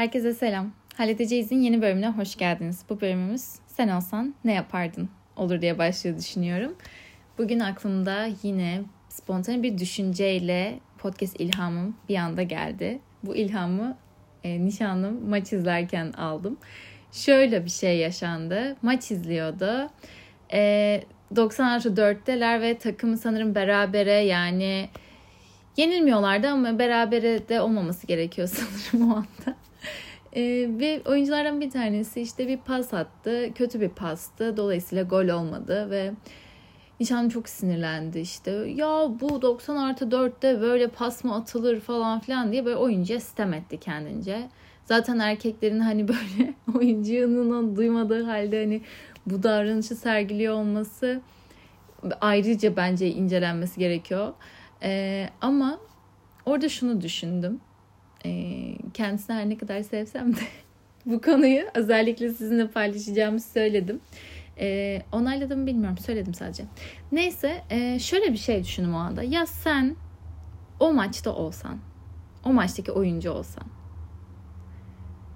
Herkese selam. Halledeceğiz'in yeni bölümüne hoş geldiniz. Bu bölümümüz sen olsan ne yapardın olur diye başlıyor düşünüyorum. Bugün aklımda yine spontane bir düşünceyle podcast ilhamım bir anda geldi. Bu ilhamı e, nişanlım maç izlerken aldım. Şöyle bir şey yaşandı. Maç izliyordu. E, 90 artı 4'teler ve takımı sanırım berabere yani yenilmiyorlardı ama berabere de olmaması gerekiyor sanırım o anda. Ee, ve oyunculardan bir tanesi işte bir pas attı. Kötü bir pastı. Dolayısıyla gol olmadı ve nişanlım çok sinirlendi işte. Ya bu 90 artı 4'te böyle pas mı atılır falan filan diye böyle oyuncuya sitem etti kendince. Zaten erkeklerin hani böyle oyuncunun duymadığı halde hani bu davranışı sergiliyor olması ayrıca bence incelenmesi gerekiyor. Ee, ama orada şunu düşündüm e, kendisine her ne kadar sevsem de bu konuyu özellikle sizinle paylaşacağımı söyledim. E, onayladım bilmiyorum söyledim sadece. Neyse e, şöyle bir şey düşündüm o anda. Ya sen o maçta olsan, o maçtaki oyuncu olsan,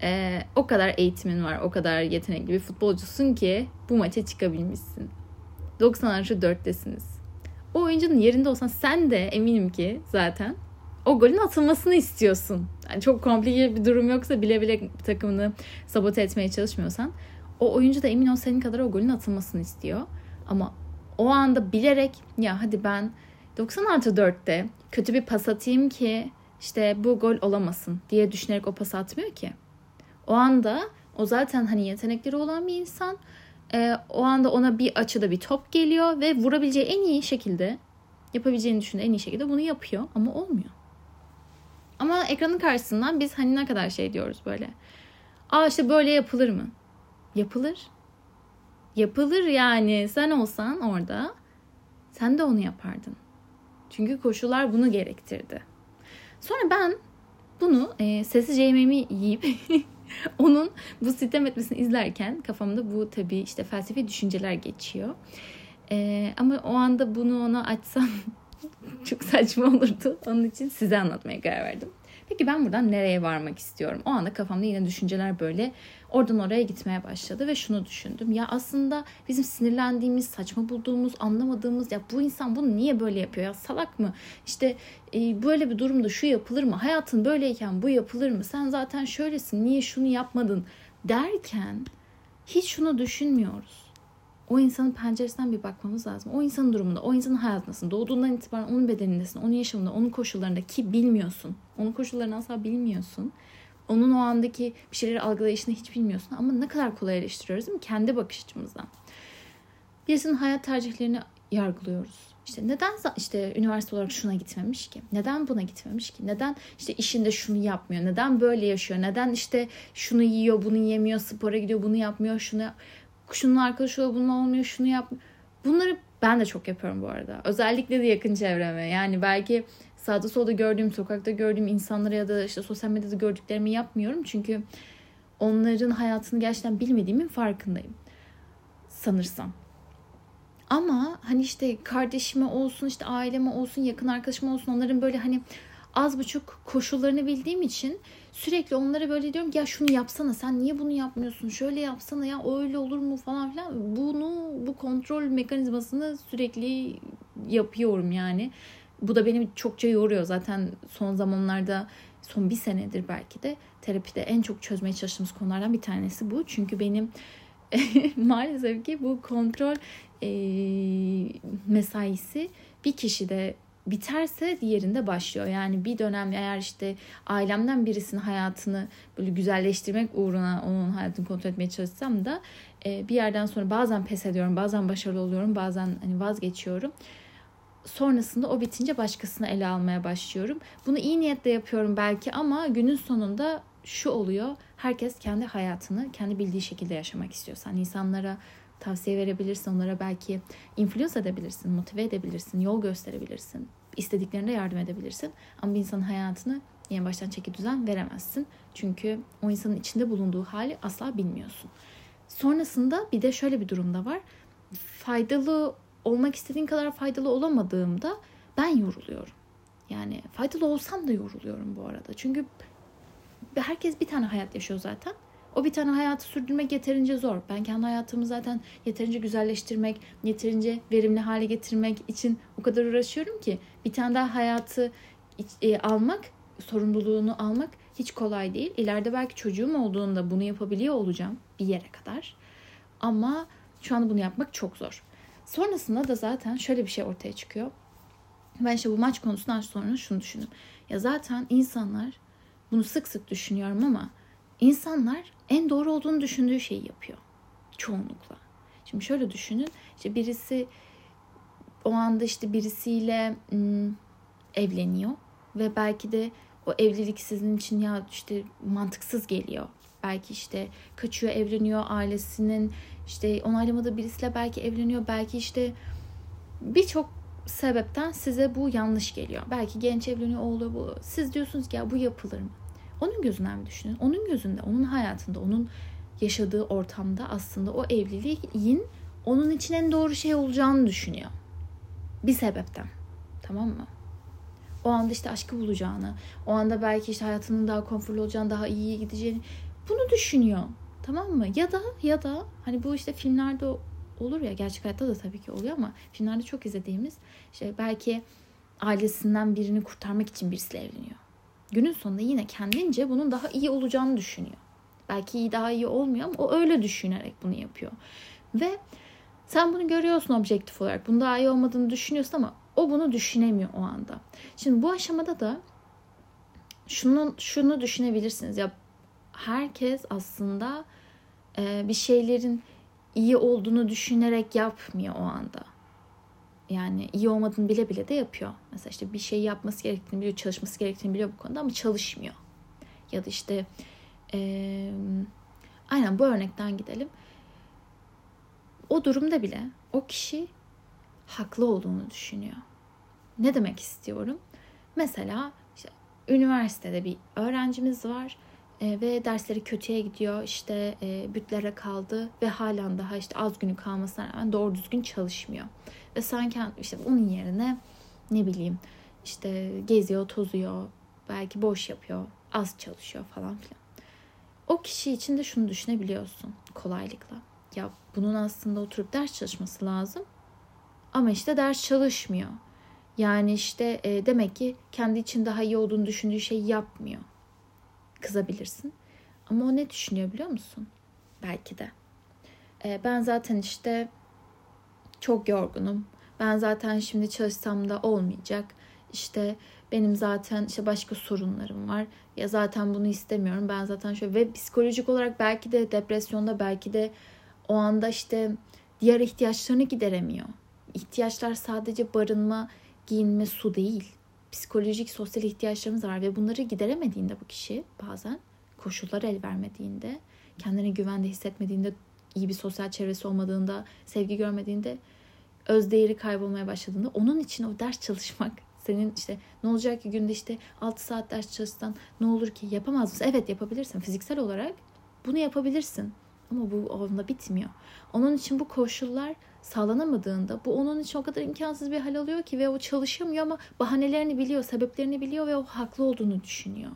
e, o kadar eğitimin var, o kadar yetenekli bir futbolcusun ki bu maça çıkabilmişsin. 90 artı 4'tesiniz. O oyuncunun yerinde olsan sen de eminim ki zaten o golün atılmasını istiyorsun. Yani çok komplike bir durum yoksa bile bile takımını sabote etmeye çalışmıyorsan o oyuncu da emin ol senin kadar o golün atılmasını istiyor. Ama o anda bilerek ya hadi ben 90 artı 4'te kötü bir pas atayım ki işte bu gol olamasın diye düşünerek o pas atmıyor ki. O anda o zaten hani yetenekleri olan bir insan e, o anda ona bir açıda bir top geliyor ve vurabileceği en iyi şekilde yapabileceğini düşündüğü en iyi şekilde bunu yapıyor ama olmuyor. Ama ekranın karşısından biz hani ne kadar şey diyoruz böyle. Aa işte böyle yapılır mı? Yapılır. Yapılır yani. Sen olsan orada sen de onu yapardın. Çünkü koşullar bunu gerektirdi. Sonra ben bunu e, sessiz yemeğimi yiyip onun bu sitem etmesini izlerken kafamda bu tabii işte felsefi düşünceler geçiyor. E, ama o anda bunu ona açsam çok saçma olurdu. Onun için size anlatmaya karar verdim. Peki ben buradan nereye varmak istiyorum? O anda kafamda yine düşünceler böyle oradan oraya gitmeye başladı ve şunu düşündüm. Ya aslında bizim sinirlendiğimiz, saçma bulduğumuz, anlamadığımız ya bu insan bunu niye böyle yapıyor ya salak mı? İşte e, böyle bir durumda şu yapılır mı? Hayatın böyleyken bu yapılır mı? Sen zaten şöylesin niye şunu yapmadın derken hiç şunu düşünmüyoruz o insanın penceresinden bir bakmamız lazım. O insanın durumunda, o insanın hayatındasın. Doğduğundan itibaren onun bedenindesin, onun yaşamında, onun koşullarında ki bilmiyorsun. Onun koşullarını asla bilmiyorsun. Onun o andaki bir şeyleri algılayışını hiç bilmiyorsun. Ama ne kadar kolay eleştiriyoruz değil mi? Kendi bakış açımızdan. Birisinin hayat tercihlerini yargılıyoruz. İşte neden işte üniversite olarak şuna gitmemiş ki? Neden buna gitmemiş ki? Neden işte işinde şunu yapmıyor? Neden böyle yaşıyor? Neden işte şunu yiyor, bunu yemiyor, spora gidiyor, bunu yapmıyor, şunu şunun arkadaşı oluyor, bunun olmuyor, şunu yap. Bunları ben de çok yapıyorum bu arada. Özellikle de yakın çevreme. Yani belki sağda solda gördüğüm, sokakta gördüğüm insanlara ya da işte sosyal medyada gördüklerimi yapmıyorum. Çünkü onların hayatını gerçekten bilmediğimin farkındayım. Sanırsam. Ama hani işte kardeşime olsun, işte aileme olsun, yakın arkadaşıma olsun onların böyle hani az buçuk koşullarını bildiğim için sürekli onlara böyle diyorum ya şunu yapsana sen niye bunu yapmıyorsun? Şöyle yapsana ya öyle olur mu? falan filan. Bunu bu kontrol mekanizmasını sürekli yapıyorum yani. Bu da beni çokça yoruyor. Zaten son zamanlarda son bir senedir belki de terapide en çok çözmeye çalıştığımız konulardan bir tanesi bu. Çünkü benim maalesef ki bu kontrol e, mesaisi bir kişide biterse diğerinde başlıyor. Yani bir dönem eğer işte ailemden birisinin hayatını böyle güzelleştirmek uğruna onun hayatını kontrol etmeye çalışsam da e, bir yerden sonra bazen pes ediyorum, bazen başarılı oluyorum, bazen hani vazgeçiyorum. Sonrasında o bitince başkasını ele almaya başlıyorum. Bunu iyi niyetle yapıyorum belki ama günün sonunda şu oluyor. Herkes kendi hayatını kendi bildiği şekilde yaşamak istiyor. Sen insanlara tavsiye verebilirsin. Onlara belki influence edebilirsin, motive edebilirsin, yol gösterebilirsin. istediklerinde yardım edebilirsin. Ama bir insanın hayatını yeni baştan çeki düzen veremezsin. Çünkü o insanın içinde bulunduğu hali asla bilmiyorsun. Sonrasında bir de şöyle bir durumda var. Faydalı olmak istediğin kadar faydalı olamadığımda ben yoruluyorum. Yani faydalı olsam da yoruluyorum bu arada. Çünkü herkes bir tane hayat yaşıyor zaten. O bir tane hayatı sürdürmek yeterince zor. Ben kendi hayatımı zaten yeterince güzelleştirmek, yeterince verimli hale getirmek için o kadar uğraşıyorum ki bir tane daha hayatı e, almak, sorumluluğunu almak hiç kolay değil. İleride belki çocuğum olduğunda bunu yapabiliyor olacağım bir yere kadar. Ama şu an bunu yapmak çok zor. Sonrasında da zaten şöyle bir şey ortaya çıkıyor. Ben işte bu maç konusundan sonra şunu düşündüm. Ya zaten insanlar bunu sık sık düşünüyorum ama insanlar en doğru olduğunu düşündüğü şeyi yapıyor. Çoğunlukla. Şimdi şöyle düşünün. İşte birisi o anda işte birisiyle ım, evleniyor ve belki de o evlilik sizin için ya işte mantıksız geliyor. Belki işte kaçıyor, evleniyor, ailesinin işte onaylamadığı birisiyle belki evleniyor. Belki işte birçok sebepten size bu yanlış geliyor. Belki genç evleniyor, oğlu bu. Siz diyorsunuz ki ya bu yapılır mı? Onun gözünden mi düşünün? Onun gözünde, onun hayatında, onun yaşadığı ortamda aslında o evliliğin onun için en doğru şey olacağını düşünüyor. Bir sebepten. Tamam mı? O anda işte aşkı bulacağını, o anda belki işte hayatının daha konforlu olacağını, daha iyi gideceğini bunu düşünüyor. Tamam mı? Ya da ya da hani bu işte filmlerde olur ya gerçek hayatta da tabii ki oluyor ama filmlerde çok izlediğimiz işte belki ailesinden birini kurtarmak için birisiyle evleniyor. Günün sonunda yine kendince bunun daha iyi olacağını düşünüyor. Belki iyi daha iyi olmuyor ama o öyle düşünerek bunu yapıyor. Ve sen bunu görüyorsun objektif olarak. Bunun daha iyi olmadığını düşünüyorsun ama o bunu düşünemiyor o anda. Şimdi bu aşamada da şunu şunu düşünebilirsiniz. Ya herkes aslında e, bir şeylerin iyi olduğunu düşünerek yapmıyor o anda. Yani iyi olmadığını bile bile de yapıyor. Mesela işte bir şey yapması gerektiğini biliyor, çalışması gerektiğini biliyor bu konuda ama çalışmıyor. Ya da işte e, aynen bu örnekten gidelim. O durumda bile o kişi haklı olduğunu düşünüyor. Ne demek istiyorum? Mesela işte üniversitede bir öğrencimiz var e, ve dersleri kötüye gidiyor. İşte e, bütlere kaldı ve halen daha işte az günü kalmasına rağmen doğru düzgün çalışmıyor. Ve sanki işte onun yerine ne bileyim işte geziyor, tozuyor, belki boş yapıyor, az çalışıyor falan filan. O kişi için de şunu düşünebiliyorsun kolaylıkla. Ya bunun aslında oturup ders çalışması lazım. Ama işte ders çalışmıyor. Yani işte e, demek ki kendi için daha iyi olduğunu düşündüğü şeyi yapmıyor kızabilirsin. Ama o ne düşünüyor biliyor musun? Belki de. Ee, ben zaten işte çok yorgunum. Ben zaten şimdi çalışsam da olmayacak. İşte benim zaten işte başka sorunlarım var. Ya zaten bunu istemiyorum. Ben zaten şöyle ve psikolojik olarak belki de depresyonda belki de o anda işte diğer ihtiyaçlarını gideremiyor. İhtiyaçlar sadece barınma, giyinme, su değil psikolojik, sosyal ihtiyaçlarımız var ve bunları gideremediğinde bu kişi bazen koşullar el vermediğinde, kendini güvende hissetmediğinde, iyi bir sosyal çevresi olmadığında, sevgi görmediğinde, öz değeri kaybolmaya başladığında onun için o ders çalışmak senin işte ne olacak ki günde işte 6 saat ders çalışsan ne olur ki? Yapamaz mısın? Evet yapabilirsin. Fiziksel olarak bunu yapabilirsin ama bu onda bitmiyor. Onun için bu koşullar sağlanamadığında bu onun için o kadar imkansız bir hal alıyor ki ve o çalışamıyor ama bahanelerini biliyor, sebeplerini biliyor ve o haklı olduğunu düşünüyor.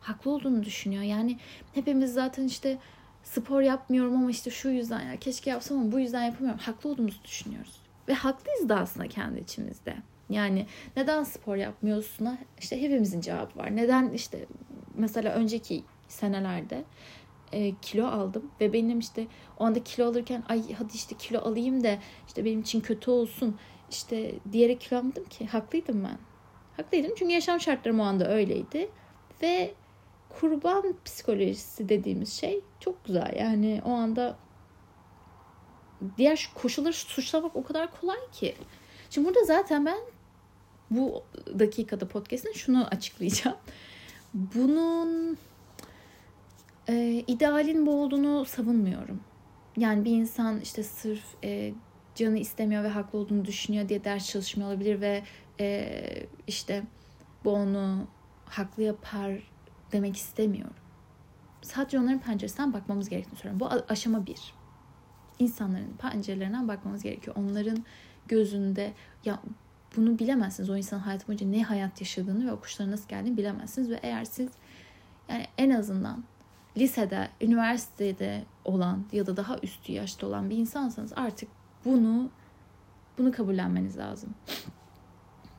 Haklı olduğunu düşünüyor. Yani hepimiz zaten işte spor yapmıyorum ama işte şu yüzden ya keşke yapsam ama bu yüzden yapamıyorum. Haklı olduğumuzu düşünüyoruz. Ve haklıyız da aslında kendi içimizde. Yani neden spor yapmıyorsun? İşte hepimizin cevabı var. Neden işte mesela önceki senelerde e, kilo aldım ve benim işte o anda kilo alırken ay hadi işte kilo alayım da işte benim için kötü olsun işte diyerek kilo almadım ki haklıydım ben. Haklıydım çünkü yaşam şartlarım o anda öyleydi ve kurban psikolojisi dediğimiz şey çok güzel yani o anda diğer koşulları suçlamak o kadar kolay ki. Şimdi burada zaten ben bu dakikada podcast'ın şunu açıklayacağım. Bunun e, idealin bu olduğunu savunmuyorum. Yani bir insan işte sırf e, canı istemiyor ve haklı olduğunu düşünüyor diye ders çalışmıyor olabilir ve e, işte bu onu haklı yapar demek istemiyorum. Sadece onların penceresinden bakmamız gerektiğini söylüyorum. Bu aşama bir. İnsanların pencerelerinden bakmamız gerekiyor. Onların gözünde ya bunu bilemezsiniz. O insanın hayatı boyunca ne hayat yaşadığını ve o nasıl geldiğini bilemezsiniz. Ve eğer siz Yani en azından lisede, üniversitede olan ya da daha üstü yaşta olan bir insansanız artık bunu bunu kabullenmeniz lazım.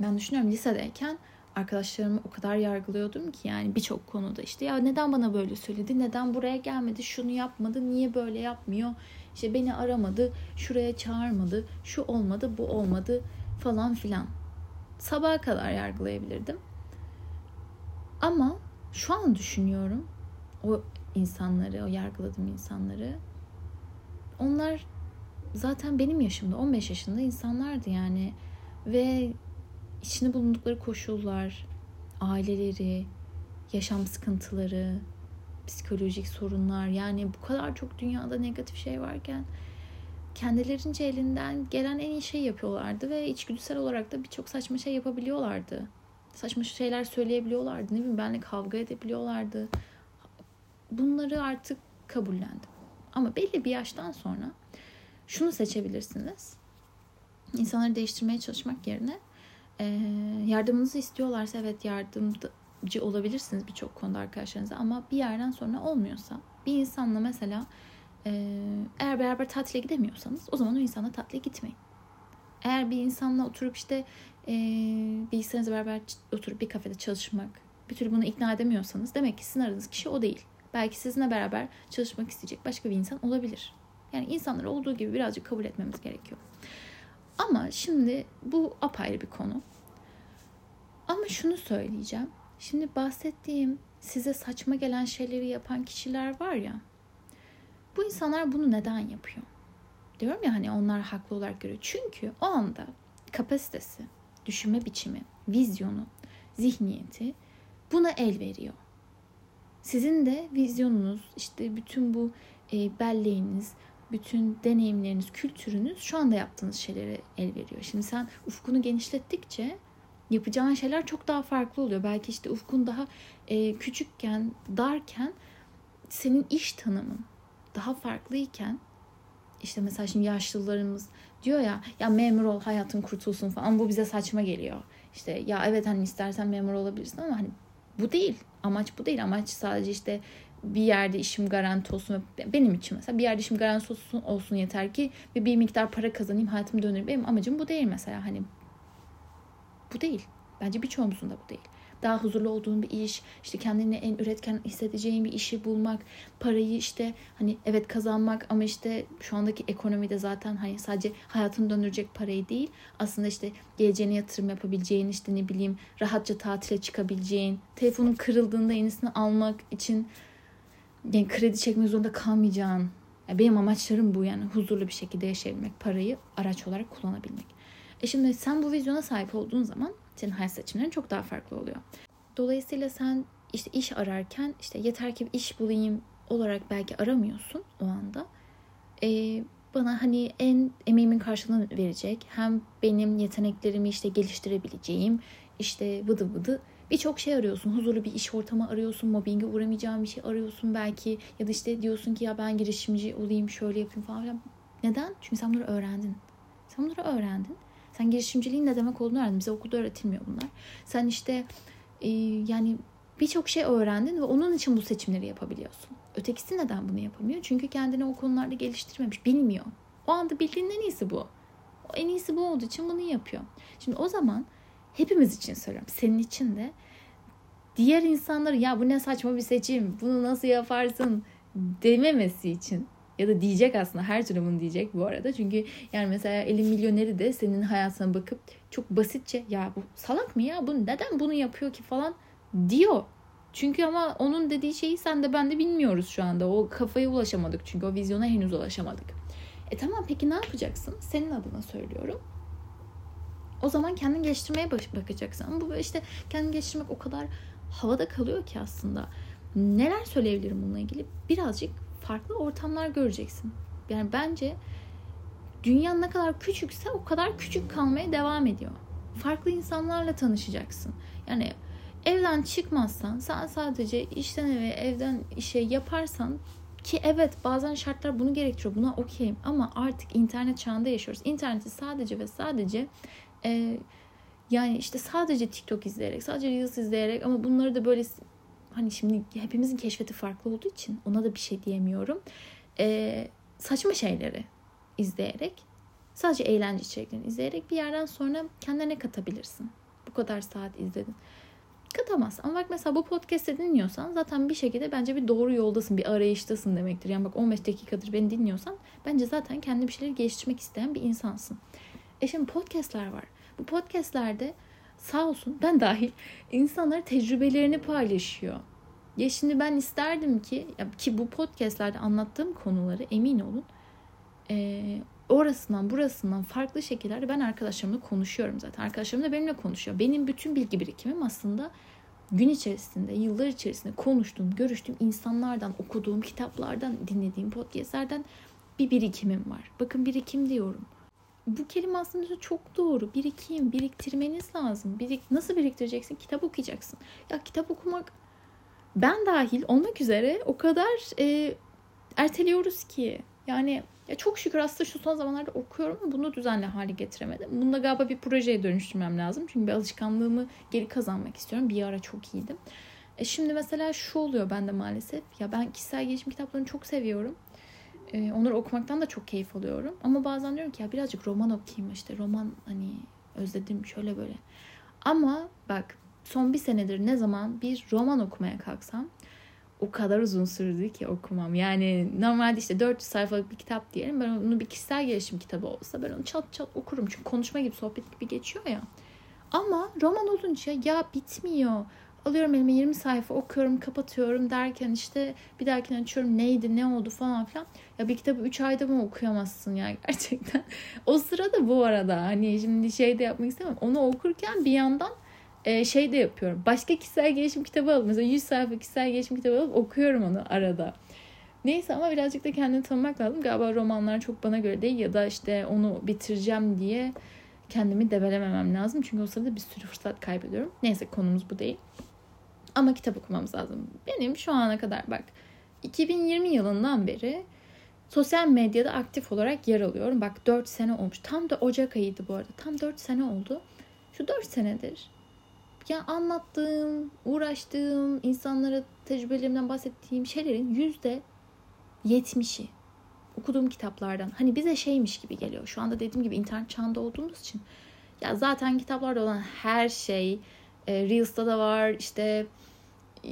Ben düşünüyorum lisedeyken arkadaşlarımı o kadar yargılıyordum ki yani birçok konuda işte ya neden bana böyle söyledi, neden buraya gelmedi, şunu yapmadı, niye böyle yapmıyor, işte beni aramadı, şuraya çağırmadı, şu olmadı, bu olmadı. falan filan. Sabaha kadar yargılayabilirdim. Ama şu an düşünüyorum o insanları, o yargıladığım insanları. Onlar zaten benim yaşımda 15 yaşında insanlardı yani ve içinde bulundukları koşullar, aileleri, yaşam sıkıntıları, psikolojik sorunlar yani bu kadar çok dünyada negatif şey varken kendilerince elinden gelen en iyi şeyi yapıyorlardı ve içgüdüsel olarak da birçok saçma şey yapabiliyorlardı. Saçma şeyler söyleyebiliyorlardı. Ne bileyim benle kavga edebiliyorlardı. Bunları artık kabullendim. Ama belli bir yaştan sonra şunu seçebilirsiniz. İnsanları değiştirmeye çalışmak yerine yardımınızı istiyorlarsa evet yardımcı olabilirsiniz birçok konuda arkadaşlarınıza ama bir yerden sonra olmuyorsa bir insanla mesela eğer beraber tatile gidemiyorsanız o zaman o insanla tatile gitmeyin. Eğer bir insanla oturup işte e, beraber oturup bir kafede çalışmak bir türlü bunu ikna edemiyorsanız demek ki sizin aradığınız kişi o değil. Belki sizinle beraber çalışmak isteyecek başka bir insan olabilir. Yani insanları olduğu gibi birazcık kabul etmemiz gerekiyor. Ama şimdi bu apayrı bir konu. Ama şunu söyleyeceğim. Şimdi bahsettiğim size saçma gelen şeyleri yapan kişiler var ya. Bu insanlar bunu neden yapıyor? Diyorum ya hani onlar haklı olarak görüyor. Çünkü o anda kapasitesi, düşünme biçimi, vizyonu, zihniyeti buna el veriyor. Sizin de vizyonunuz, işte bütün bu e, belleğiniz, bütün deneyimleriniz, kültürünüz şu anda yaptığınız şeylere el veriyor. Şimdi sen ufkunu genişlettikçe yapacağın şeyler çok daha farklı oluyor. Belki işte ufkun daha e, küçükken, darken senin iş tanımın daha farklıyken işte mesela şimdi yaşlılarımız diyor ya ya memur ol hayatın kurtulsun falan bu bize saçma geliyor. İşte ya evet hani istersen memur olabilirsin ama hani bu değil. Amaç bu değil. Amaç sadece işte bir yerde işim garanti olsun. Benim için mesela bir yerde işim garanti olsun, olsun yeter ki ve bir miktar para kazanayım hayatımı döndüreyim. Benim amacım bu değil mesela. Hani bu değil. Bence birçoğumuzun da bu değil. Daha huzurlu olduğun bir iş, işte kendini en üretken hissedeceğin bir işi bulmak, parayı işte hani evet kazanmak ama işte şu andaki ekonomide zaten hani sadece hayatını döndürecek parayı değil. Aslında işte geleceğine yatırım yapabileceğin, işte ne bileyim rahatça tatile çıkabileceğin, telefonun kırıldığında yenisini almak için yani kredi çekmek zorunda kalmayacağın. Benim amaçlarım bu yani huzurlu bir şekilde yaşayabilmek, parayı araç olarak kullanabilmek. E şimdi sen bu vizyona sahip olduğun zaman senin hayat seçimlerin çok daha farklı oluyor. Dolayısıyla sen işte iş ararken işte yeter ki iş bulayım olarak belki aramıyorsun o anda. Ee, bana hani en emeğimin karşılığını verecek hem benim yeteneklerimi işte geliştirebileceğim işte vıdı vıdı birçok şey arıyorsun. Huzurlu bir iş ortamı arıyorsun. Mobbinge uğramayacağın bir şey arıyorsun belki. Ya da işte diyorsun ki ya ben girişimci olayım şöyle yapayım falan filan. Neden? Çünkü sen bunları öğrendin. Sen bunları öğrendin. Sen girişimciliğin ne demek olduğunu öğrendin. Bize okulda öğretilmiyor bunlar. Sen işte e, yani birçok şey öğrendin ve onun için bu seçimleri yapabiliyorsun. Ötekisi neden bunu yapamıyor? Çünkü kendini o konularda geliştirmemiş, bilmiyor. O anda bildiğin en iyisi bu. O en iyisi bu olduğu için bunu yapıyor. Şimdi o zaman hepimiz için söylüyorum. Senin için de diğer insanları ya bu ne saçma bir seçim, bunu nasıl yaparsın dememesi için ya da diyecek aslında her türlü bunu diyecek bu arada. Çünkü yani mesela elin milyoneri de senin hayatına bakıp çok basitçe ya bu salak mı ya bu neden bunu yapıyor ki falan diyor. Çünkü ama onun dediği şeyi sen de ben de bilmiyoruz şu anda. O kafaya ulaşamadık çünkü o vizyona henüz ulaşamadık. E tamam peki ne yapacaksın? Senin adına söylüyorum. O zaman kendini geliştirmeye bakacaksın. Ama bu işte kendini geliştirmek o kadar havada kalıyor ki aslında. Neler söyleyebilirim bununla ilgili? Birazcık farklı ortamlar göreceksin. Yani bence dünya ne kadar küçükse o kadar küçük kalmaya devam ediyor. Farklı insanlarla tanışacaksın. Yani evden çıkmazsan sen sadece işten eve evden işe yaparsan ki evet bazen şartlar bunu gerektiriyor buna okeyim ama artık internet çağında yaşıyoruz. İnterneti sadece ve sadece e, yani işte sadece TikTok izleyerek sadece Reels izleyerek ama bunları da böyle hani şimdi hepimizin keşfeti farklı olduğu için ona da bir şey diyemiyorum. Ee, saçma şeyleri izleyerek sadece eğlence içeriklerini izleyerek bir yerden sonra kendine ne katabilirsin? Bu kadar saat izledin. Katamaz. Ama bak mesela bu podcast'i dinliyorsan zaten bir şekilde bence bir doğru yoldasın, bir arayıştasın demektir. Yani bak 15 dakikadır beni dinliyorsan bence zaten kendi bir şeyleri geliştirmek isteyen bir insansın. E şimdi podcast'ler var. Bu podcast'lerde sağ olsun ben dahil insanlar tecrübelerini paylaşıyor. Ya şimdi ben isterdim ki ki bu podcastlerde anlattığım konuları emin olun e, orasından burasından farklı şekillerde ben arkadaşlarımla konuşuyorum zaten. Arkadaşlarım da benimle konuşuyor. Benim bütün bilgi birikimim aslında gün içerisinde, yıllar içerisinde konuştuğum, görüştüğüm insanlardan, okuduğum kitaplardan, dinlediğim podcastlerden bir birikimim var. Bakın birikim diyorum. Bu kelime aslında çok doğru. Birikim, biriktirmeniz lazım. Birik, nasıl biriktireceksin? Kitap okuyacaksın. Ya kitap okumak ben dahil olmak üzere o kadar e, erteliyoruz ki. Yani ya çok şükür aslında şu son zamanlarda okuyorum ama bunu düzenli hale getiremedim. Bunu da galiba bir projeye dönüştürmem lazım. Çünkü bir alışkanlığımı geri kazanmak istiyorum. Bir ara çok iyiydim. E şimdi mesela şu oluyor bende maalesef. Ya ben kişisel gelişim kitaplarını çok seviyorum. E, onları okumaktan da çok keyif alıyorum. Ama bazen diyorum ki ya birazcık roman okuyayım işte. Roman hani özledim şöyle böyle. Ama bak son bir senedir ne zaman bir roman okumaya kalksam o kadar uzun sürdü ki okumam. Yani normalde işte 400 sayfalık bir kitap diyelim. Ben onu bir kişisel gelişim kitabı olsa ben onu çat çat okurum. Çünkü konuşma gibi sohbet gibi geçiyor ya. Ama roman olunca ya bitmiyor. Alıyorum elime 20 sayfa okuyorum kapatıyorum derken işte bir dahakine açıyorum neydi ne oldu falan filan. Ya bir kitabı 3 ayda mı okuyamazsın ya gerçekten. o sırada bu arada hani şimdi şey de yapmak istemem. Onu okurken bir yandan e, şey de yapıyorum. Başka kişisel gelişim kitabı alıp mesela 100 sayfa kişisel gelişim kitabı alıp okuyorum onu arada. Neyse ama birazcık da kendini tanımak lazım. Galiba romanlar çok bana göre değil ya da işte onu bitireceğim diye kendimi debelememem lazım. Çünkü o sırada bir sürü fırsat kaybediyorum. Neyse konumuz bu değil. Ama kitap okumamız lazım. Benim şu ana kadar bak 2020 yılından beri sosyal medyada aktif olarak yer alıyorum. Bak 4 sene olmuş. Tam da Ocak ayıydı bu arada. Tam 4 sene oldu. Şu 4 senedir ya anlattığım, uğraştığım, insanlara tecrübelerimden bahsettiğim şeylerin yüzde yetmişi okuduğum kitaplardan. Hani bize şeymiş gibi geliyor. Şu anda dediğim gibi internet çağında olduğumuz için. Ya zaten kitaplarda olan her şey e, Reels'ta da var, işte e,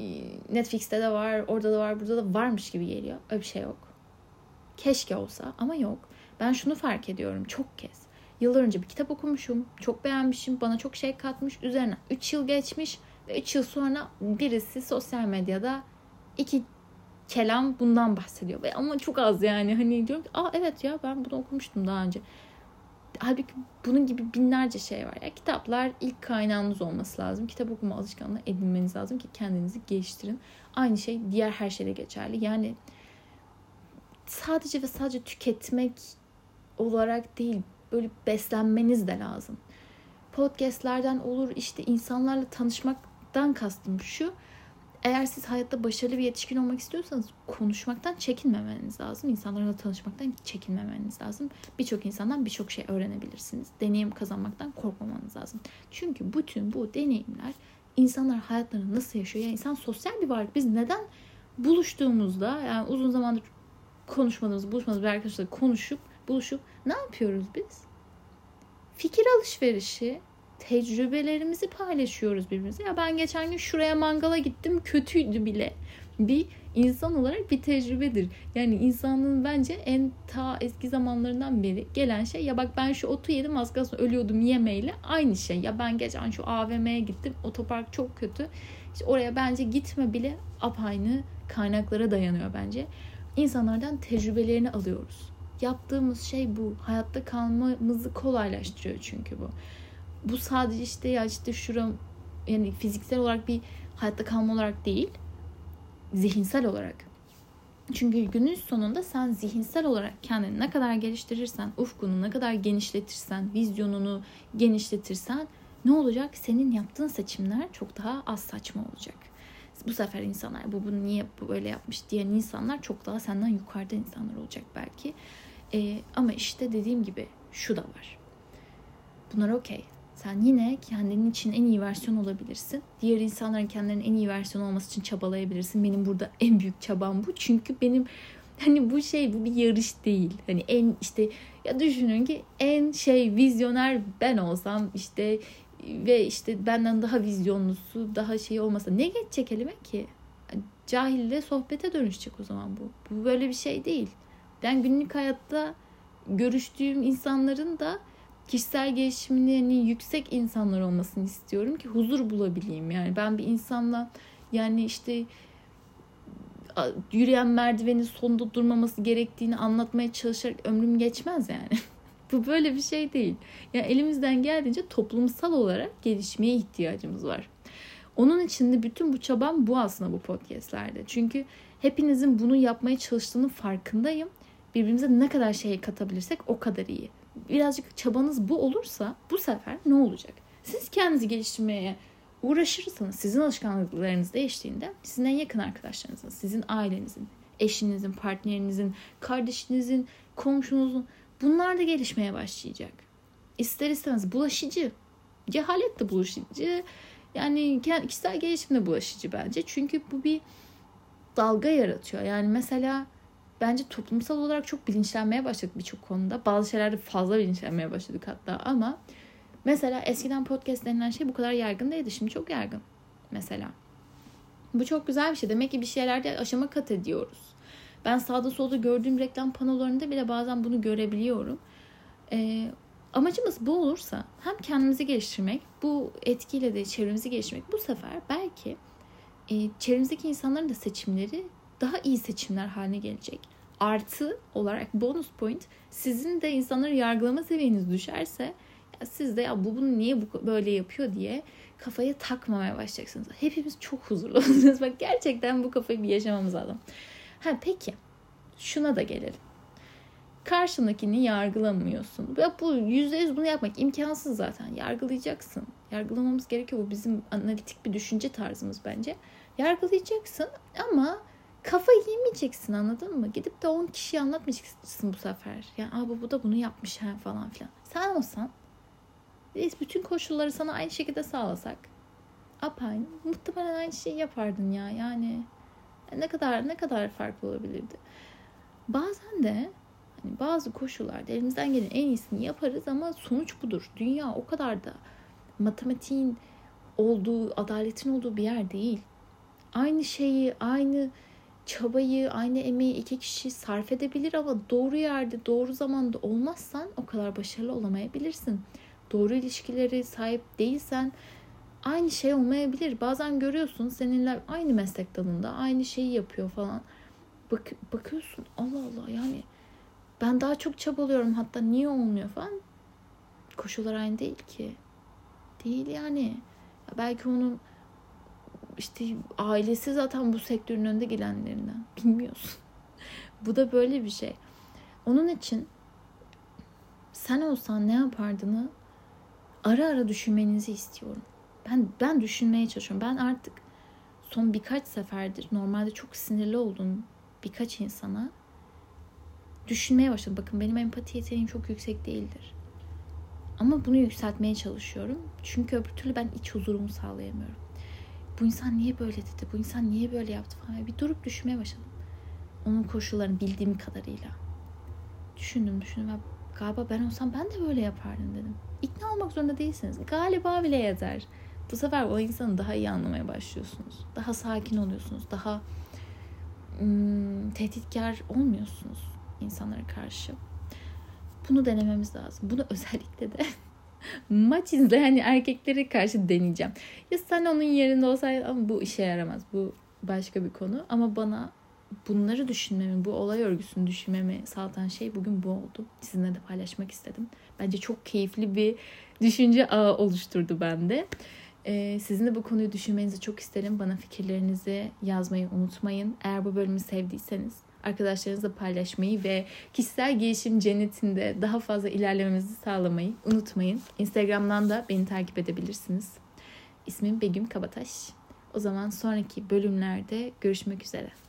Netflix'te de var, orada da var, burada da varmış gibi geliyor. Öyle bir şey yok. Keşke olsa ama yok. Ben şunu fark ediyorum çok kez. Yıllar önce bir kitap okumuşum. Çok beğenmişim. Bana çok şey katmış. Üzerine 3 yıl geçmiş. Ve 3 yıl sonra birisi sosyal medyada iki kelam bundan bahsediyor. Ama çok az yani. Hani diyorum ki aa evet ya ben bunu okumuştum daha önce. Halbuki bunun gibi binlerce şey var. Ya kitaplar ilk kaynağınız olması lazım. Kitap okuma alışkanlığı edinmeniz lazım ki kendinizi geliştirin. Aynı şey diğer her şeyde geçerli. Yani sadece ve sadece tüketmek olarak değil böyle beslenmeniz de lazım. Podcastlerden olur işte insanlarla tanışmaktan kastım şu. Eğer siz hayatta başarılı bir yetişkin olmak istiyorsanız konuşmaktan çekinmemeniz lazım. İnsanlarla tanışmaktan çekinmemeniz lazım. Birçok insandan birçok şey öğrenebilirsiniz. Deneyim kazanmaktan korkmamanız lazım. Çünkü bütün bu deneyimler insanlar hayatlarını nasıl yaşıyor? Yani insan sosyal bir varlık. Biz neden buluştuğumuzda yani uzun zamandır konuşmadığımız, buluşmadığımız bir arkadaşla konuşup buluşup ne yapıyoruz biz? Fikir alışverişi, tecrübelerimizi paylaşıyoruz birbirimize. Ya ben geçen gün şuraya mangala gittim kötüydü bile. Bir insan olarak bir tecrübedir. Yani insanlığın bence en ta eski zamanlarından beri gelen şey ya bak ben şu otu yedim az kalsın ölüyordum yemeyle aynı şey. Ya ben geçen şu AVM'ye gittim otopark çok kötü. İşte oraya bence gitme bile apaynı kaynaklara dayanıyor bence. İnsanlardan tecrübelerini alıyoruz. Yaptığımız şey bu. Hayatta kalmamızı kolaylaştırıyor çünkü bu. Bu sadece işte ya işte şuram yani fiziksel olarak bir hayatta kalma olarak değil, zihinsel olarak. Çünkü günün sonunda sen zihinsel olarak kendini ne kadar geliştirirsen, ufkunu ne kadar genişletirsen, vizyonunu genişletirsen ne olacak? Senin yaptığın seçimler çok daha az saçma olacak. Bu sefer insanlar bu bunu niye böyle yapmış diyen insanlar çok daha senden yukarıda insanlar olacak belki. E, ama işte dediğim gibi şu da var. Bunlar okey. Sen yine kendinin için en iyi versiyon olabilirsin. Diğer insanların kendilerinin en iyi versiyon olması için çabalayabilirsin. Benim burada en büyük çabam bu. Çünkü benim hani bu şey bu bir yarış değil. Hani en işte ya düşünün ki en şey vizyoner ben olsam işte ve işte benden daha vizyonlusu, daha şey olmasa ne geçecek elime ki? Cahille sohbete dönüşecek o zaman bu. Bu böyle bir şey değil. Ben günlük hayatta görüştüğüm insanların da kişisel gelişiminin yüksek insanlar olmasını istiyorum ki huzur bulabileyim. Yani ben bir insanla yani işte yürüyen merdivenin sonunda durmaması gerektiğini anlatmaya çalışarak ömrüm geçmez yani. Bu böyle bir şey değil. Ya yani elimizden geldiğince toplumsal olarak gelişmeye ihtiyacımız var. Onun için de bütün bu çabam bu aslında bu podcastlerde. Çünkü hepinizin bunu yapmaya çalıştığının farkındayım. Birbirimize ne kadar şey katabilirsek o kadar iyi. Birazcık çabanız bu olursa bu sefer ne olacak? Siz kendinizi geliştirmeye uğraşırsanız sizin alışkanlıklarınız değiştiğinde sizin en yakın arkadaşlarınızın, sizin ailenizin, eşinizin, partnerinizin, kardeşinizin, komşunuzun bunlar da gelişmeye başlayacak. İster istemez bulaşıcı. Cehalet de bulaşıcı. Yani kişisel gelişim de bulaşıcı bence. Çünkü bu bir dalga yaratıyor. Yani mesela bence toplumsal olarak çok bilinçlenmeye başladık birçok konuda. Bazı şeylerde fazla bilinçlenmeye başladık hatta ama mesela eskiden podcast denilen şey bu kadar yaygın değildi. Şimdi çok yaygın mesela. Bu çok güzel bir şey. Demek ki bir şeylerde aşama kat ediyoruz. Ben sağda solda gördüğüm reklam panolarında bile bazen bunu görebiliyorum. Ee, amacımız bu olursa hem kendimizi geliştirmek, bu etkiyle de çevremizi geliştirmek bu sefer belki e, çevremizdeki insanların da seçimleri daha iyi seçimler haline gelecek. Artı olarak bonus point sizin de insanları yargılama seviyeniz düşerse ya siz de ya bu bunu niye bu böyle yapıyor diye kafaya takmamaya başlayacaksınız. Hepimiz çok huzurlu olacağız. Bak gerçekten bu kafayı bir yaşamamız lazım. Ha peki şuna da gelelim. Karşındakini yargılamıyorsun. Ve bu yüzde yüz bunu yapmak imkansız zaten. Yargılayacaksın. Yargılamamız gerekiyor. Bu bizim analitik bir düşünce tarzımız bence. Yargılayacaksın ama kafa yemeyeceksin anladın mı? Gidip de 10 kişiye anlatmayacaksın bu sefer. Yani abi bu da bunu yapmış ha falan filan. Sen olsan biz bütün koşulları sana aynı şekilde sağlasak apaynı muhtemelen aynı şeyi yapardın ya yani ne kadar ne kadar farklı olabilirdi. Bazen de hani bazı koşullarda elimizden gelen en iyisini yaparız ama sonuç budur. Dünya o kadar da matematiğin olduğu, adaletin olduğu bir yer değil. Aynı şeyi, aynı çabayı, aynı emeği iki kişi sarf edebilir ama doğru yerde, doğru zamanda olmazsan o kadar başarılı olamayabilirsin. Doğru ilişkileri sahip değilsen aynı şey olmayabilir. Bazen görüyorsun seninle aynı meslek dalında aynı şeyi yapıyor falan. Bak, bakıyorsun Allah Allah yani ben daha çok çabalıyorum hatta niye olmuyor falan. Koşullar aynı değil ki. Değil yani. Belki onun işte ailesi zaten bu sektörün önünde gelenlerinden. Bilmiyorsun. bu da böyle bir şey. Onun için sen olsan ne yapardığını ara ara düşünmenizi istiyorum. Ben ben düşünmeye çalışıyorum. Ben artık son birkaç seferdir normalde çok sinirli olduğum birkaç insana düşünmeye başladım. Bakın benim empati yeteneğim çok yüksek değildir. Ama bunu yükseltmeye çalışıyorum. Çünkü öbür türlü ben iç huzurumu sağlayamıyorum. Bu insan niye böyle dedi? Bu insan niye böyle yaptı falan. Bir durup düşünmeye başladım. Onun koşullarını bildiğim kadarıyla. Düşündüm düşündüm. Ve galiba ben olsam ben de böyle yapardım dedim. İkna olmak zorunda değilsiniz. Galiba bile yeter. Bu sefer o insanı daha iyi anlamaya başlıyorsunuz. Daha sakin oluyorsunuz. Daha ım, tehditkar olmuyorsunuz insanlara karşı. Bunu denememiz lazım. Bunu özellikle de maç izleyen erkeklere karşı deneyeceğim. Ya sen onun yerinde olsaydın ama bu işe yaramaz. Bu başka bir konu. Ama bana bunları düşünmemi, bu olay örgüsünü düşünmemi sağlatan şey bugün bu oldu. Sizinle de paylaşmak istedim. Bence çok keyifli bir düşünce ağı oluşturdu bende. Ee, sizin de bu konuyu düşünmenizi çok isterim. Bana fikirlerinizi yazmayı unutmayın. Eğer bu bölümü sevdiyseniz arkadaşlarınızla paylaşmayı ve kişisel gelişim cennetinde daha fazla ilerlememizi sağlamayı unutmayın. Instagram'dan da beni takip edebilirsiniz. İsmim Begüm Kabataş. O zaman sonraki bölümlerde görüşmek üzere.